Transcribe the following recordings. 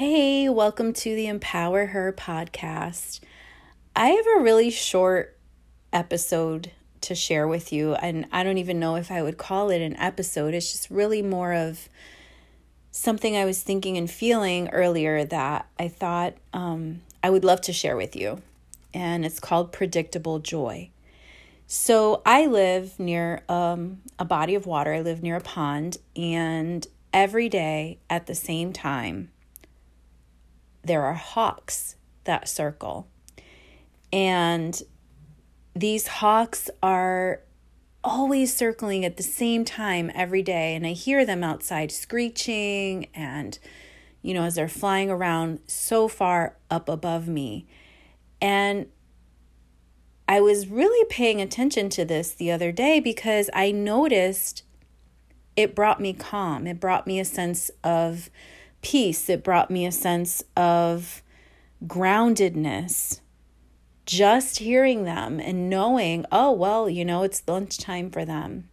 welcome to the Empower Her podcast. I have a really short episode to share with you, and I don't even know if I would call it an episode. It's just really more of something I was thinking and feeling earlier that I thought um, I would love to share with you, and it's called Predictable Joy. So, I live near um, a body of water, I live near a pond, and every day at the same time, there are hawks that circle. And these hawks are always circling at the same time every day. And I hear them outside screeching and, you know, as they're flying around so far up above me. And I was really paying attention to this the other day because I noticed it brought me calm. It brought me a sense of peace. It brought me a sense of groundedness. Just hearing them and knowing, oh, well, you know, it's lunchtime for them.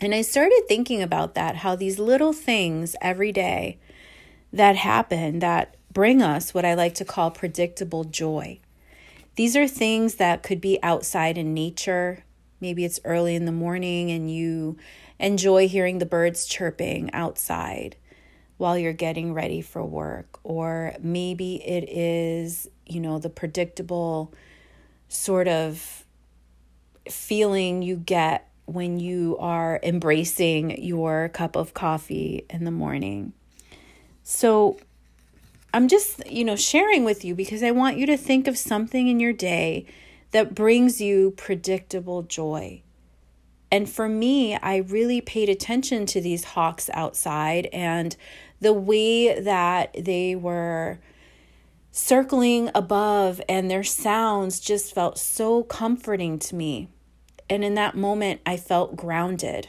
And I started thinking about that how these little things every day that happen that bring us what I like to call predictable joy. These are things that could be outside in nature. Maybe it's early in the morning and you enjoy hearing the birds chirping outside while you're getting ready for work. Or maybe it is, you know, the predictable sort of feeling you get when you are embracing your cup of coffee in the morning. So, I'm just, you know, sharing with you because I want you to think of something in your day that brings you predictable joy. And for me, I really paid attention to these hawks outside and the way that they were circling above and their sounds just felt so comforting to me. And in that moment, I felt grounded.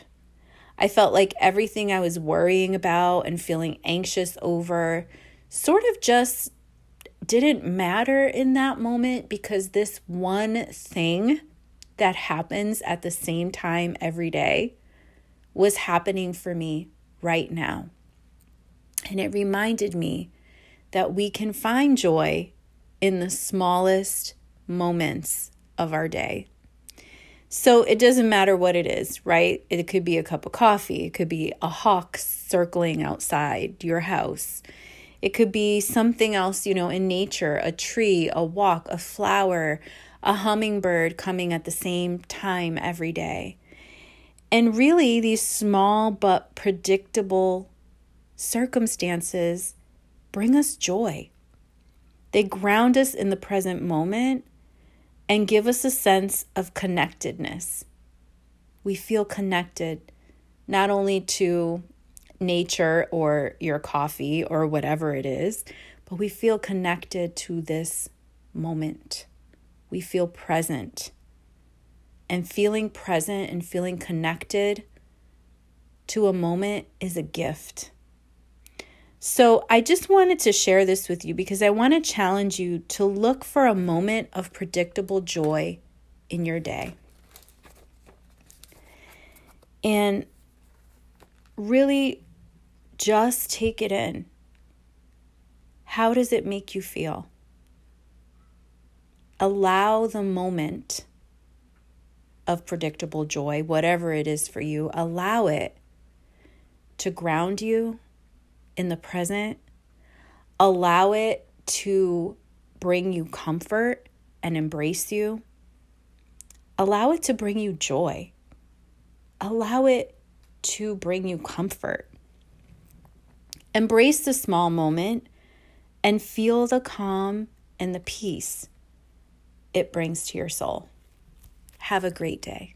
I felt like everything I was worrying about and feeling anxious over sort of just didn't matter in that moment because this one thing that happens at the same time every day was happening for me right now. And it reminded me that we can find joy in the smallest moments of our day. So it doesn't matter what it is, right? It could be a cup of coffee, it could be a hawk circling outside your house. It could be something else, you know, in nature, a tree, a walk, a flower, a hummingbird coming at the same time every day. And really, these small but predictable circumstances bring us joy. They ground us in the present moment and give us a sense of connectedness. We feel connected not only to nature or your coffee or whatever it is, but we feel connected to this moment. We feel present. And feeling present and feeling connected to a moment is a gift. So, I just wanted to share this with you because I want to challenge you to look for a moment of predictable joy in your day. And really just take it in. How does it make you feel? Allow the moment of predictable joy, whatever it is for you, allow it to ground you in the present. Allow it to bring you comfort and embrace you. Allow it to bring you joy. Allow it to bring you comfort. Embrace the small moment and feel the calm and the peace it brings to your soul. Have a great day.